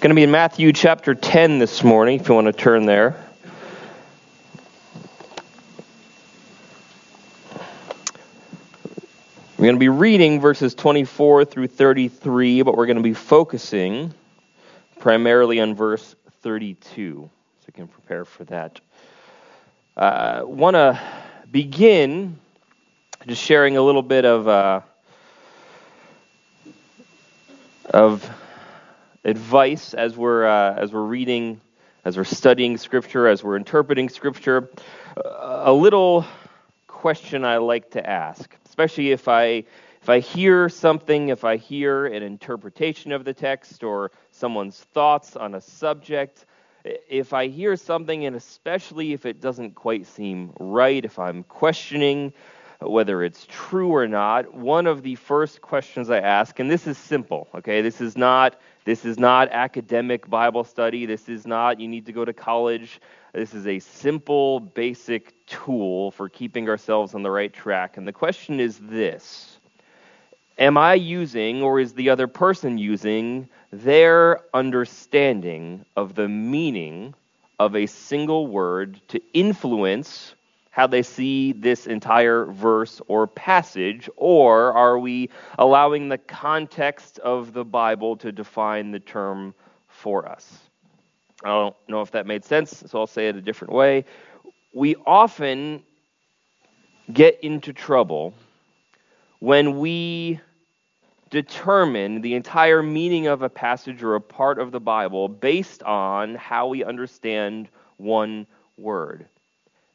going to be in Matthew chapter 10 this morning, if you want to turn there. We're going to be reading verses 24 through 33, but we're going to be focusing primarily on verse 32, so you can prepare for that. I uh, want to begin just sharing a little bit of uh, of advice as we're uh, as we're reading, as we're studying Scripture, as we're interpreting Scripture. A little question I like to ask, especially if I if I hear something, if I hear an interpretation of the text or someone's thoughts on a subject, if I hear something, and especially if it doesn't quite seem right, if I'm questioning whether it's true or not, one of the first questions I ask, and this is simple, okay? This is not this is not academic Bible study. This is not you need to go to college. This is a simple, basic tool for keeping ourselves on the right track. And the question is this Am I using, or is the other person using, their understanding of the meaning of a single word to influence how they see this entire verse or passage, or are we allowing the context of the Bible to define the term for us? I don't know if that made sense, so I'll say it a different way. We often get into trouble when we determine the entire meaning of a passage or a part of the Bible based on how we understand one word.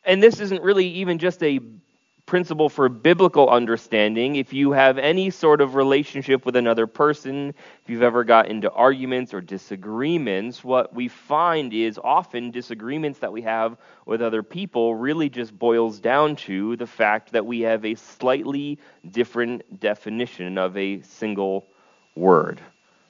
And this isn't really even just a principle for biblical understanding. If you have any sort of relationship with another person, if you've ever got into arguments or disagreements, what we find is often disagreements that we have with other people really just boils down to the fact that we have a slightly different definition of a single word.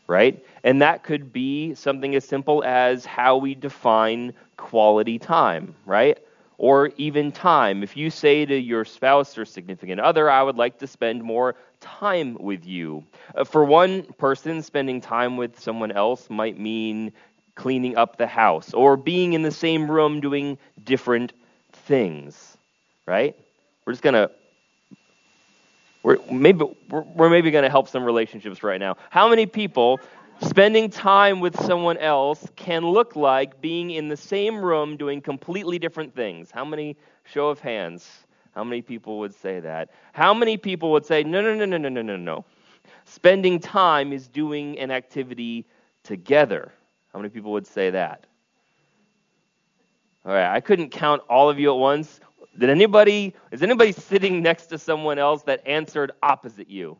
Right? And that could be something as simple as how we define quality time, right? Or even time. If you say to your spouse or significant other, I would like to spend more time with you. Uh, for one person, spending time with someone else might mean cleaning up the house or being in the same room doing different things, right? We're just going to we're maybe we're, we're maybe going to help some relationships right now. How many people spending time with someone else can look like being in the same room doing completely different things. How many, show of hands, how many people would say that? How many people would say, no, no, no, no, no, no, no, no. Spending time is doing an activity together. How many people would say that? All right, I couldn't count all of you at once. Did anybody, is anybody sitting next to someone else that answered opposite you?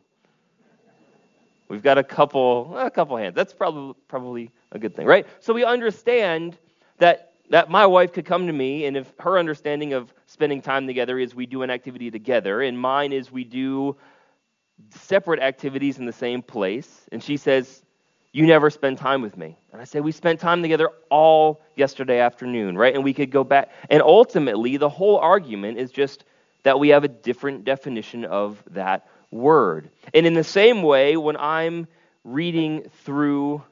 We've got a couple, a couple hands. That's probably probably a good thing, right? So we understand that that my wife could come to me, and if her understanding of spending time together is we do an activity together, and mine is we do separate activities in the same place, and she says, "You never spend time with me," and I say, "We spent time together all yesterday afternoon, right?" And we could go back, and ultimately, the whole argument is just that we have a different definition of that word. And in the same way, when I'm reading through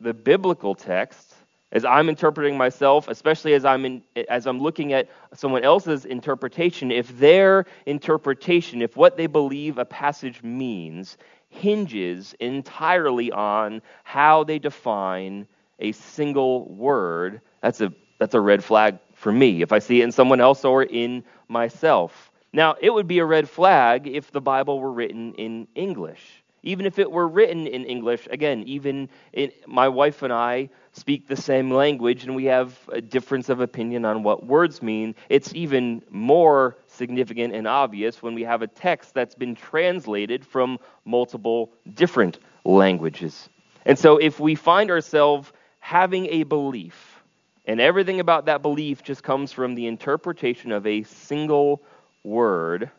the biblical text, as I'm interpreting myself, especially as I'm in, as I'm looking at someone else's interpretation, if their interpretation, if what they believe a passage means, hinges entirely on how they define a single word, that's a that's a red flag for me. If I see it in someone else or in myself. Now, it would be a red flag if the Bible were written in English. Even if it were written in English, again, even in, my wife and I speak the same language and we have a difference of opinion on what words mean, it's even more significant and obvious when we have a text that's been translated from multiple different languages. And so if we find ourselves having a belief, and everything about that belief just comes from the interpretation of a single word,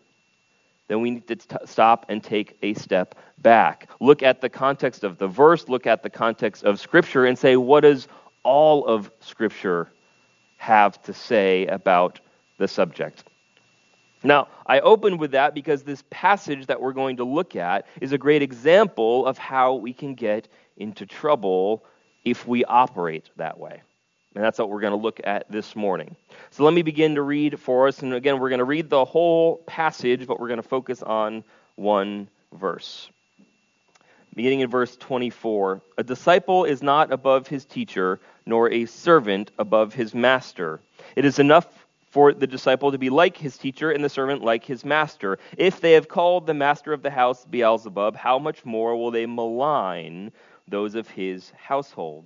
then we need to t- stop and take a step back. Look at the context of the verse, look at the context of Scripture, and say, what does all of Scripture have to say about the subject? Now, I open with that because this passage that we're going to look at is a great example of how we can get into trouble if we operate that way. And that's what we're going to look at this morning. So let me begin to read for us. And again, we're going to read the whole passage, but we're going to focus on one verse. Beginning in verse 24 A disciple is not above his teacher, nor a servant above his master. It is enough for the disciple to be like his teacher and the servant like his master. If they have called the master of the house Beelzebub, how much more will they malign those of his household?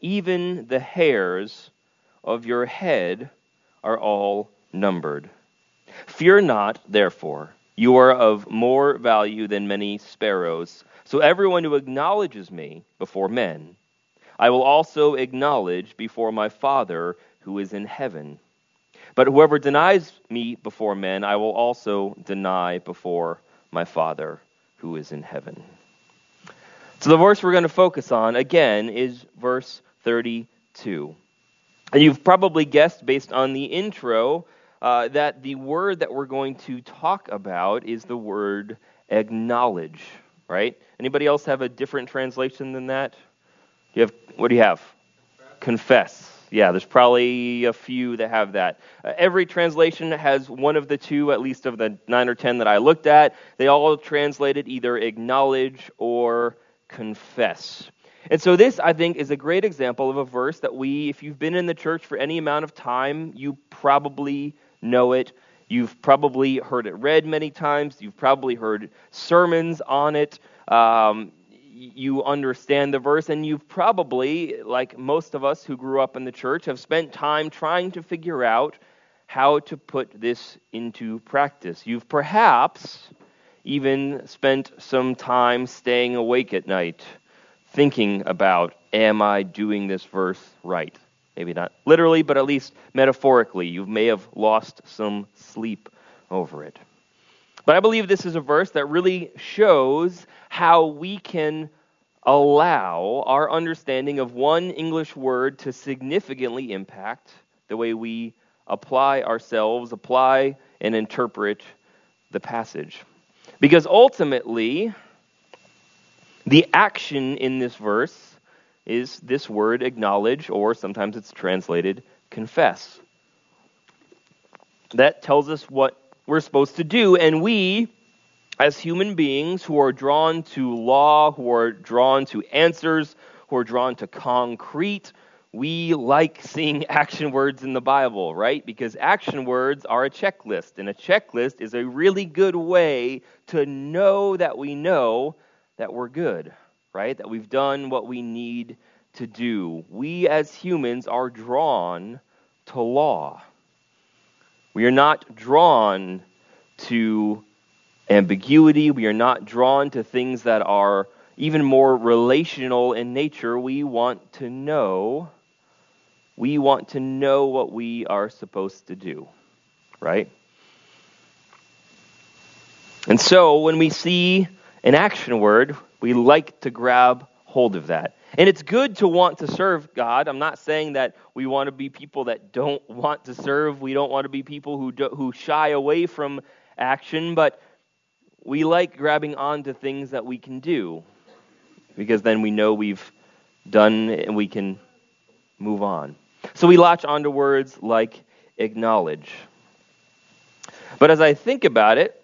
even the hairs of your head are all numbered. Fear not, therefore, you are of more value than many sparrows. So everyone who acknowledges me before men, I will also acknowledge before my Father who is in heaven. But whoever denies me before men, I will also deny before my Father who is in heaven. So the verse we're going to focus on, again, is verse 32. And you've probably guessed based on the intro uh, that the word that we're going to talk about is the word acknowledge, right? Anybody else have a different translation than that? You have what do you have? Confess. Confess. Yeah, there's probably a few that have that. Uh, every translation has one of the two, at least of the nine or ten that I looked at. They all translated either acknowledge or confess. And so, this, I think, is a great example of a verse that we, if you've been in the church for any amount of time, you probably know it. You've probably heard it read many times. You've probably heard sermons on it. Um, you understand the verse, and you've probably, like most of us who grew up in the church, have spent time trying to figure out how to put this into practice. You've perhaps even spent some time staying awake at night thinking about, am I doing this verse right? Maybe not literally, but at least metaphorically. You may have lost some sleep over it. But I believe this is a verse that really shows how we can allow our understanding of one English word to significantly impact the way we apply ourselves, apply and interpret the passage. Because ultimately, the action in this verse is this word acknowledge, or sometimes it's translated confess. That tells us what we're supposed to do, and we, as human beings who are drawn to law, who are drawn to answers, who are drawn to concrete, we like seeing action words in the Bible, right? Because action words are a checklist, and a checklist is a really good way to know that we know that we're good, right? That we've done what we need to do. We as humans are drawn to law. We are not drawn to ambiguity. We are not drawn to things that are even more relational in nature. We want to know. We want to know what we are supposed to do, right? And so when we see an action word, we like to grab hold of that. And it's good to want to serve God. I'm not saying that we want to be people that don't want to serve. We don't want to be people who do, who shy away from action, but we like grabbing onto things that we can do because then we know we've done and we can move on. So we latch onto words like acknowledge. But as I think about it,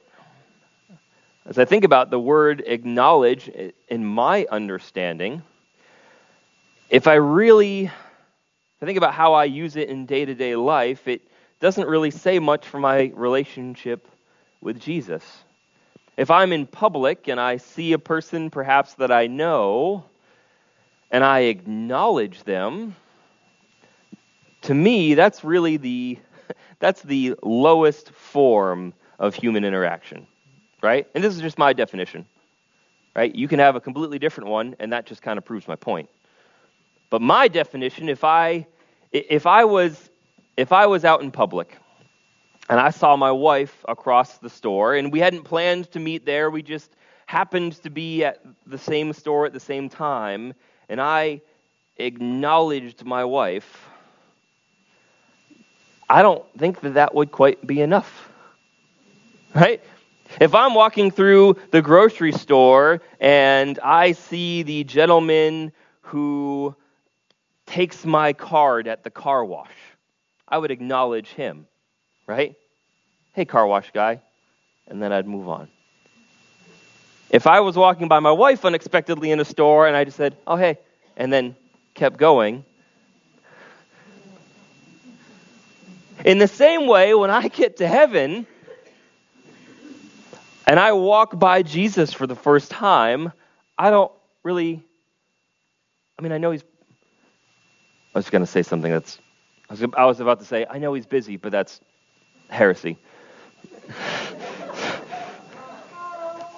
as I think about the word acknowledge in my understanding, if I really I think about how I use it in day to day life, it doesn't really say much for my relationship with Jesus. If I'm in public and I see a person perhaps that I know and I acknowledge them, to me that's really the that's the lowest form of human interaction right? And this is just my definition, right? You can have a completely different one, and that just kind of proves my point. But my definition, if I if I was if I was out in public and I saw my wife across the store and we hadn't planned to meet there, we just happened to be at the same store at the same time, and I acknowledged my wife, I don't think that that would quite be enough. Right? If I'm walking through the grocery store and I see the gentleman who takes my card at the car wash, I would acknowledge him, right? Hey, car wash guy. And then I'd move on. If I was walking by my wife unexpectedly in a store and I just said, oh, hey, and then kept going, in the same way, when I get to heaven, and I walk by Jesus for the first time, I don't really. I mean, I know he's. I was going to say something that's. I was, about to say, I know he's busy, but that's heresy.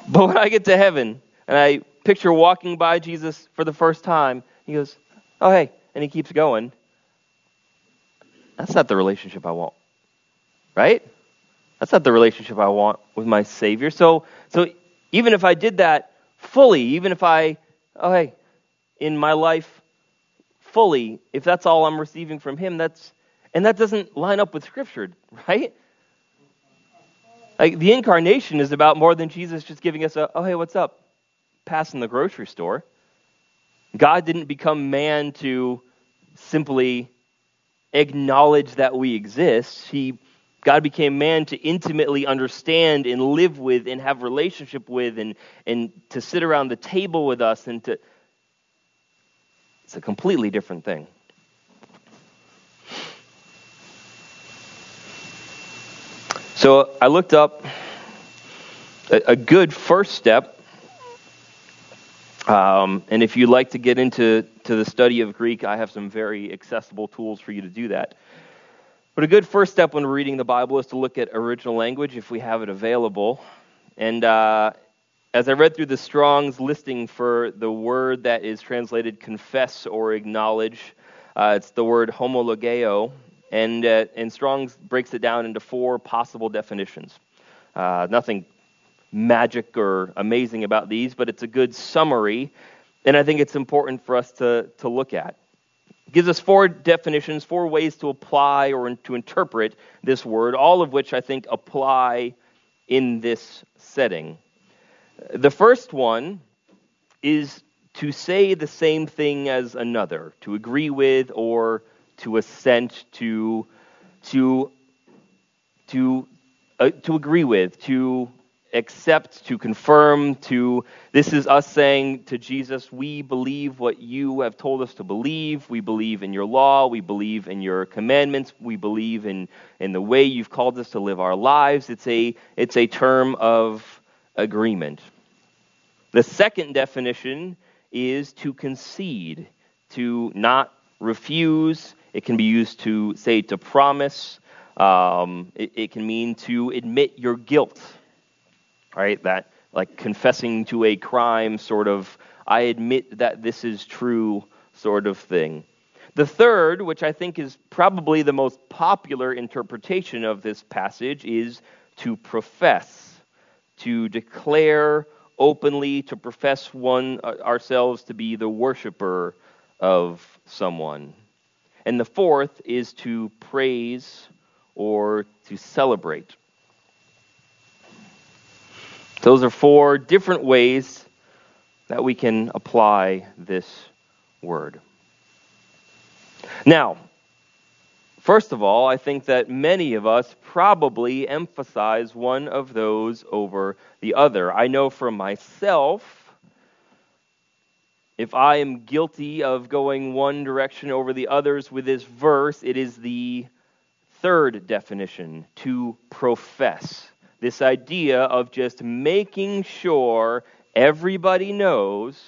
but when I get to heaven and I picture walking by Jesus for the first time, he goes, Oh, hey. And he keeps going. That's not the relationship I want. Right? That's not the relationship I want with my Savior. So, so even if I did that fully, even if I, oh, hey, in my life fully, if that's all I'm receiving from Him, that's, and that doesn't line up with Scripture, right? Like the incarnation is about more than Jesus just giving us a, oh, hey, what's up? Passing the grocery store. God didn't become man to simply acknowledge that we exist. He God became man to intimately understand and live with and have relationship with and, and to sit around the table with us and to it's a completely different thing. So I looked up a, a good first step. Um, and if you'd like to get into to the study of Greek, I have some very accessible tools for you to do that. But a good first step when reading the Bible is to look at original language if we have it available. And uh, as I read through the Strong's listing for the word that is translated confess or acknowledge, uh, it's the word homologeo. And, uh, and Strong's breaks it down into four possible definitions. Uh, nothing magic or amazing about these, but it's a good summary. And I think it's important for us to, to look at gives us four definitions, four ways to apply or to interpret this word, all of which I think apply in this setting. The first one is to say the same thing as another, to agree with or to assent to, to, to, uh, to agree with, to accept, to confirm, to this is us saying to Jesus, we believe what you have told us to believe. We believe in your law. We believe in your commandments. We believe in, in the way you've called us to live our lives. It's a, it's a term of agreement. The second definition is to concede, to not refuse. It can be used to say to promise. Um, it, it can mean to admit your guilt right? That like confessing to a crime sort of, I admit that this is true sort of thing. The third, which I think is probably the most popular interpretation of this passage, is to profess, to declare openly, to profess one uh, ourselves to be the worshiper of someone. And the fourth is to praise or to celebrate. Those are four different ways that we can apply this word. Now, first of all, I think that many of us probably emphasize one of those over the other. I know for myself, if I am guilty of going one direction over the others with this verse, it is the third definition to profess this idea of just making sure everybody knows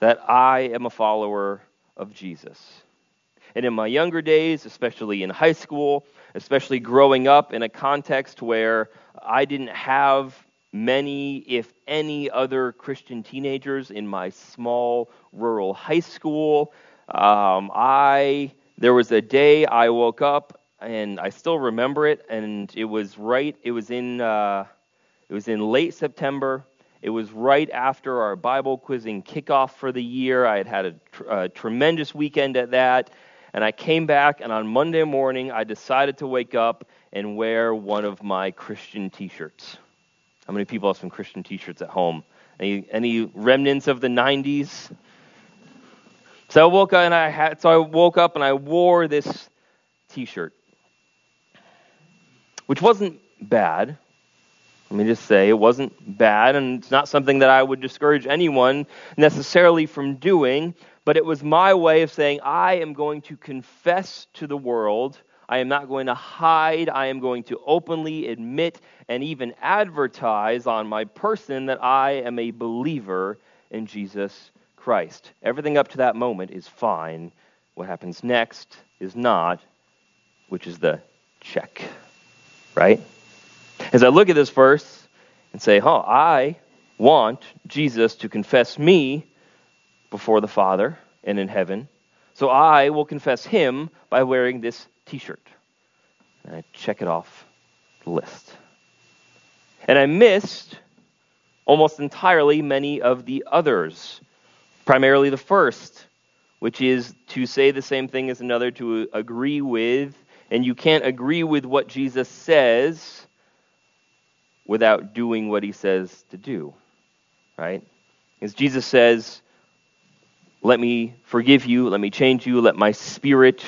that I am a follower of Jesus. And in my younger days, especially in high school, especially growing up in a context where I didn't have many, if any, other Christian teenagers in my small rural high school, Um, I there was a day I woke up and I still remember it, and it was right. It was in uh, it was in late September. It was right after our Bible quizzing kickoff for the year. I had had a, tr- a tremendous weekend at that, and I came back. And on Monday morning, I decided to wake up and wear one of my Christian T-shirts. How many people have some Christian T-shirts at home? Any any remnants of the '90s? So I woke up and I had so I woke up and I wore this T-shirt, which wasn't bad. Let me just say it wasn't bad, and it's not something that I would discourage anyone necessarily from doing. But it was my way of saying I am going to confess to the world. I am not going to hide. I am going to openly admit and even advertise on my person that I am a believer in Jesus Christ. Everything up to that moment is fine. What happens next is not, which is the check. Right? As I look at this verse and say, huh, I want Jesus to confess me before the Father and in heaven. So I will confess him by wearing this t shirt. And I check it off the list. And I missed almost entirely many of the others Primarily the first, which is to say the same thing as another, to agree with, and you can't agree with what Jesus says without doing what he says to do. Right? As Jesus says, let me forgive you, let me change you, let my spirit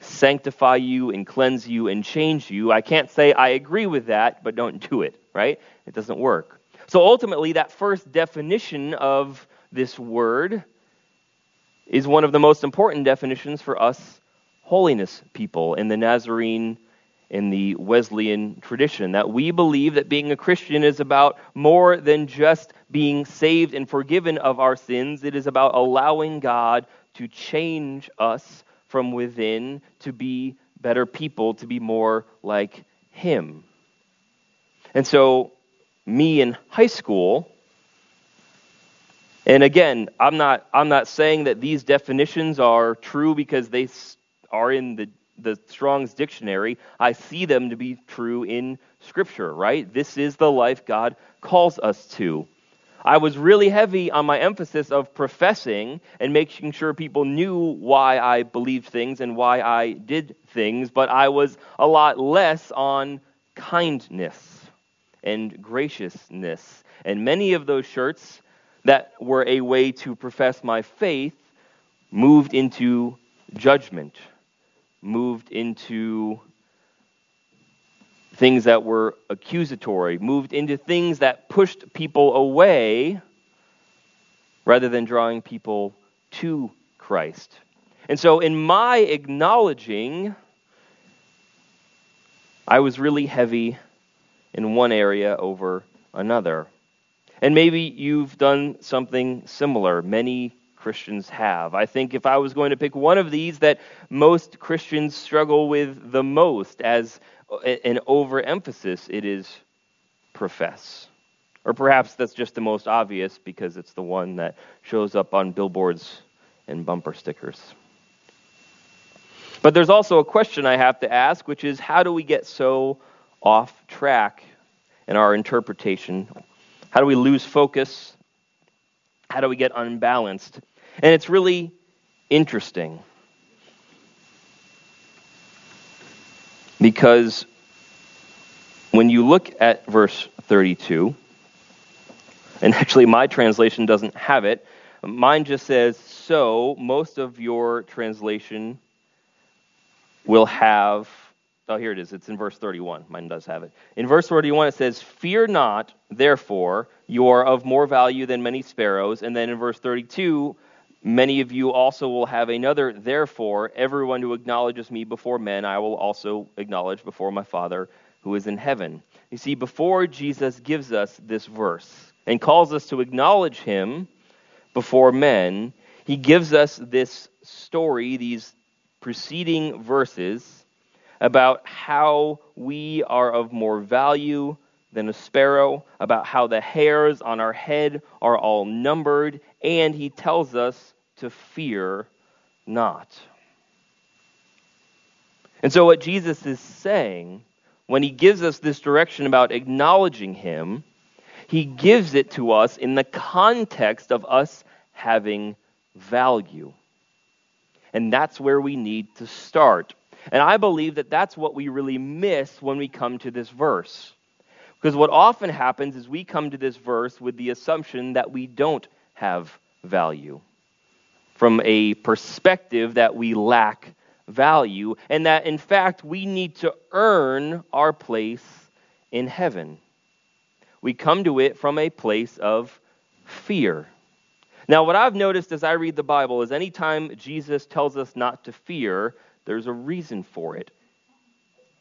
sanctify you and cleanse you and change you. I can't say I agree with that, but don't do it, right? It doesn't work. So ultimately, that first definition of this word is one of the most important definitions for us holiness people in the Nazarene in the Wesleyan tradition that we believe that being a Christian is about more than just being saved and forgiven of our sins. It is about allowing God to change us from within to be better people, to be more like Him. And so, me in high school, and again, I'm not, I'm not saying that these definitions are true because they are in the, the Strong's dictionary. I see them to be true in Scripture, right? This is the life God calls us to. I was really heavy on my emphasis of professing and making sure people knew why I believed things and why I did things, but I was a lot less on kindness and graciousness. And many of those shirts that were a way to profess my faith moved into judgment, moved into things that were accusatory, moved into things that pushed people away rather than drawing people to Christ. And so, in my acknowledging, I was really heavy in one area over another. And maybe you've done something similar. Many Christians have. I think if I was going to pick one of these that most Christians struggle with the most as an overemphasis, it is profess. Or perhaps that's just the most obvious because it's the one that shows up on billboards and bumper stickers. But there's also a question I have to ask, which is how do we get so off track in our interpretation how do we lose focus? How do we get unbalanced? And it's really interesting because when you look at verse 32, and actually my translation doesn't have it, mine just says, so most of your translation will have Oh, here it is. It's in verse 31. Mine does have it. In verse 31, it says, Fear not, therefore, you are of more value than many sparrows. And then in verse 32, many of you also will have another, therefore, everyone who acknowledges me before men, I will also acknowledge before my Father who is in heaven. You see, before Jesus gives us this verse and calls us to acknowledge him before men, he gives us this story, these preceding verses about how we are of more value than a sparrow, about how the hairs on our head are all numbered, and he tells us to fear not. And so, what Jesus is saying when he gives us this direction about acknowledging him, he gives it to us in the context of us having value. And that's where we need to start. And I believe that that's what we really miss when we come to this verse. Because what often happens is we come to this verse with the assumption that we don't have value from a perspective that we lack value, and that in fact we need to earn our place in heaven. We come to it from a place of fear. Now, what I've noticed as I read the Bible is anytime Jesus tells us not to fear, there's a reason for it.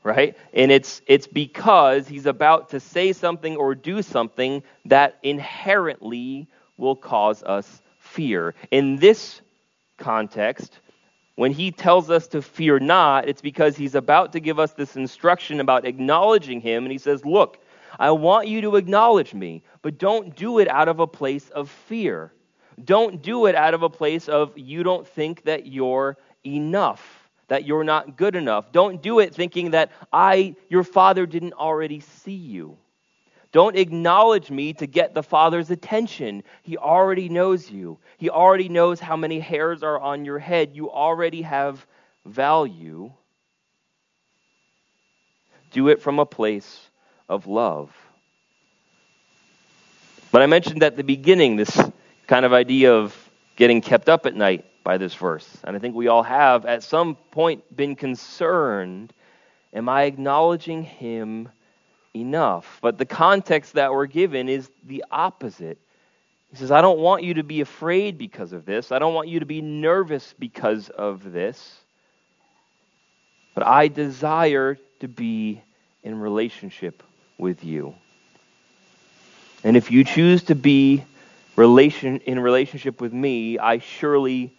Right? And it's it's because he's about to say something or do something that inherently will cause us fear. In this context, when he tells us to fear not, it's because he's about to give us this instruction about acknowledging him. And he says, Look, I want you to acknowledge me, but don't do it out of a place of fear. Don't do it out of a place of you don't think that you're enough, that you're not good enough. Don't do it thinking that I, your father, didn't already see you. Don't acknowledge me to get the Father's attention. He already knows you. He already knows how many hairs are on your head. You already have value. Do it from a place of love. But I mentioned at the beginning this kind of idea of getting kept up at night by this verse. And I think we all have at some point been concerned am I acknowledging him enough. But the context that we're given is the opposite. He says, I don't want you to be afraid because of this. I don't want you to be nervous because of this. But I desire to be in relationship with you. And if you choose to be relation, in relationship with me, I surely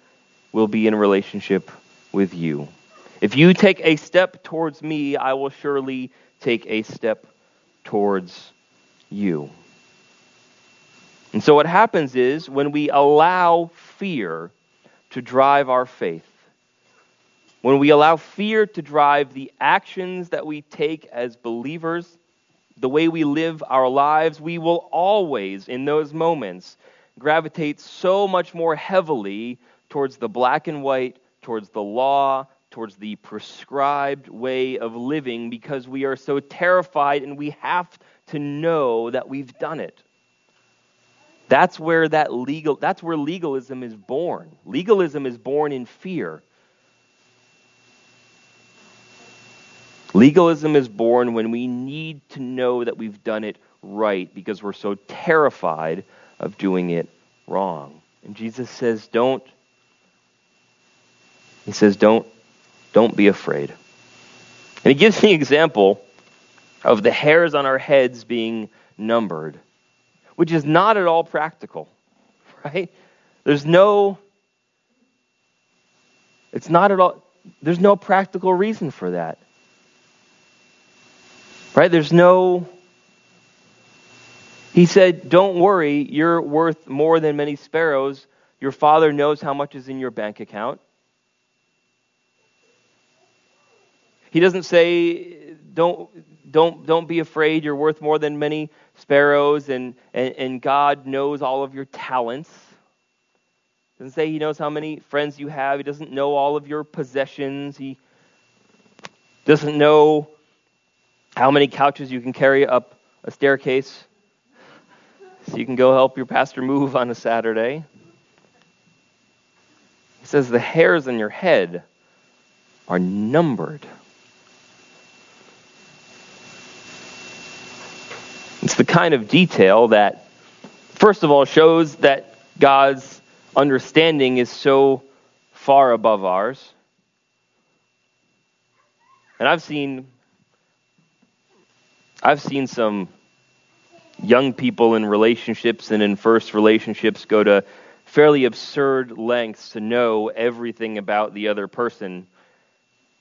will be in relationship with you. If you take a step towards me, I will surely take a step towards you. And so, what happens is when we allow fear to drive our faith, when we allow fear to drive the actions that we take as believers, the way we live our lives, we will always, in those moments, gravitate so much more heavily towards the black and white, towards the law, towards the prescribed way of living because we are so terrified and we have to know that we've done it. That's where that legal that's where legalism is born. Legalism is born in fear. Legalism is born when we need to know that we've done it right because we're so terrified of doing it wrong. And Jesus says, don't. He says, don't don't be afraid. And he gives the example of the hairs on our heads being numbered, which is not at all practical, right? There's no, it's not at all, there's no practical reason for that. Right? There's no, he said, Don't worry, you're worth more than many sparrows. Your father knows how much is in your bank account. He doesn't say, don't, don't, don't be afraid, you're worth more than many sparrows, and, and, and God knows all of your talents. He doesn't say he knows how many friends you have. He doesn't know all of your possessions. He doesn't know how many couches you can carry up a staircase so you can go help your pastor move on a Saturday. He says the hairs on your head are numbered. The kind of detail that, first of all, shows that God's understanding is so far above ours. And I've seen I've seen some young people in relationships and in first relationships go to fairly absurd lengths to know everything about the other person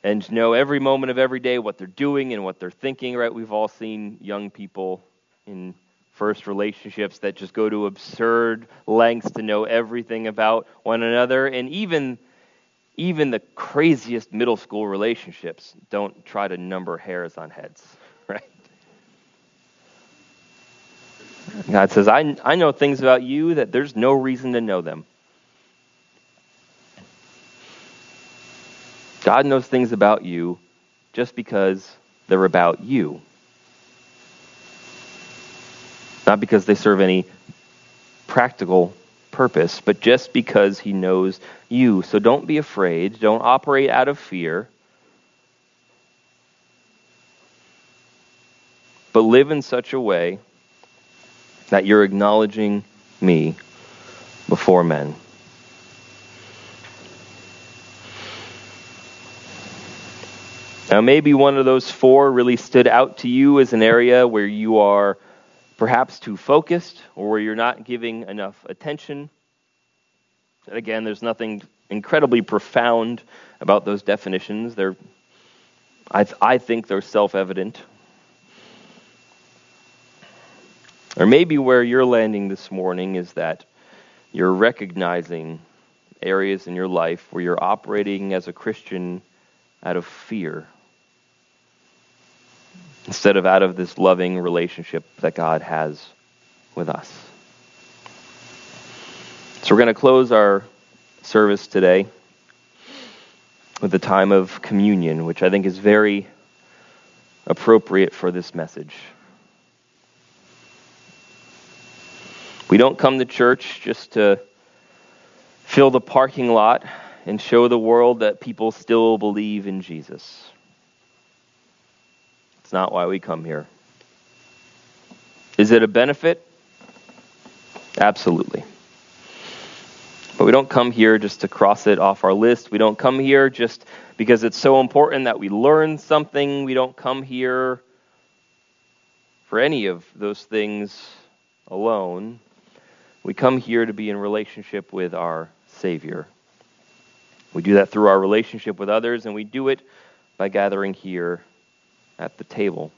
and know every moment of every day what they're doing and what they're thinking, right? We've all seen young people in first relationships that just go to absurd lengths to know everything about one another and even even the craziest middle school relationships don't try to number hairs on heads, right? God says, I, I know things about you that there's no reason to know them. God knows things about you just because they're about you. Not because they serve any practical purpose, but just because he knows you. So don't be afraid. Don't operate out of fear. But live in such a way that you're acknowledging me before men. Now, maybe one of those four really stood out to you as an area where you are perhaps too focused or where you're not giving enough attention. And again, there's nothing incredibly profound about those definitions. They're, I, th- I think they're self evident. Or maybe where you're landing this morning is that you're recognizing areas in your life where you're operating as a Christian out of fear instead of out of this loving relationship that God has with us. So we're going to close our service today with the time of communion, which I think is very appropriate for this message. We don't come to church just to fill the parking lot and show the world that people still believe in Jesus. It's not why we come here. Is it a benefit? Absolutely. But we don't come here just to cross it off our list. We don't come here just because it's so important that we learn something. We don't come here for any of those things alone. We come here to be in relationship with our Savior. We do that through our relationship with others, and we do it by gathering here at the table.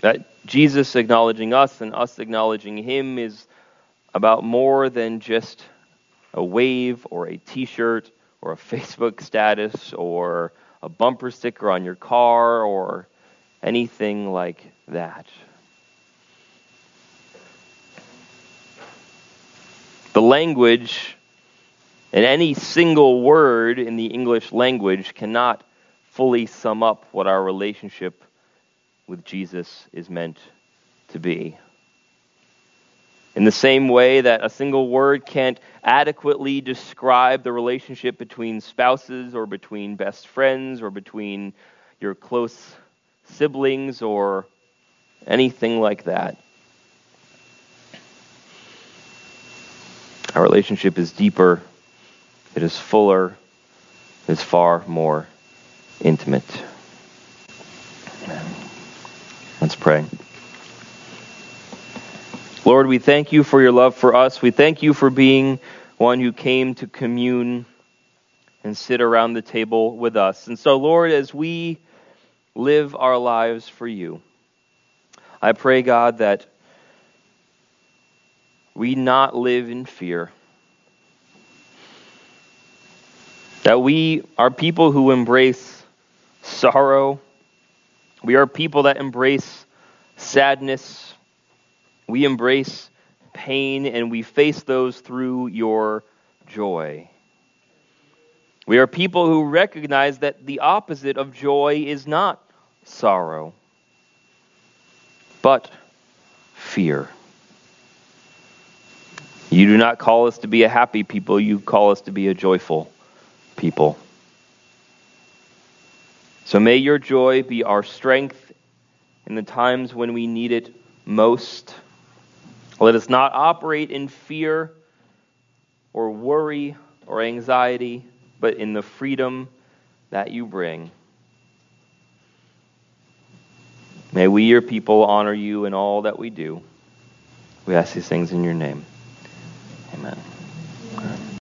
That Jesus acknowledging us and us acknowledging him is about more than just a wave or a t shirt or a Facebook status or a bumper sticker on your car or anything like that. The language and any single word in the English language cannot fully sum up what our relationship with Jesus is meant to be. In the same way that a single word can't adequately describe the relationship between spouses or between best friends or between your close siblings or anything like that. Our relationship is deeper, it is fuller, it is far more intimate. Let's pray. Lord, we thank you for your love for us. We thank you for being one who came to commune and sit around the table with us. And so, Lord, as we live our lives for you, I pray, God, that we not live in fear. That we are people who embrace sorrow. We are people that embrace sadness. We embrace pain and we face those through your joy. We are people who recognize that the opposite of joy is not sorrow, but fear. You do not call us to be a happy people, you call us to be a joyful people. So may your joy be our strength in the times when we need it most. Let us not operate in fear or worry or anxiety, but in the freedom that you bring. May we, your people, honor you in all that we do. We ask these things in your name.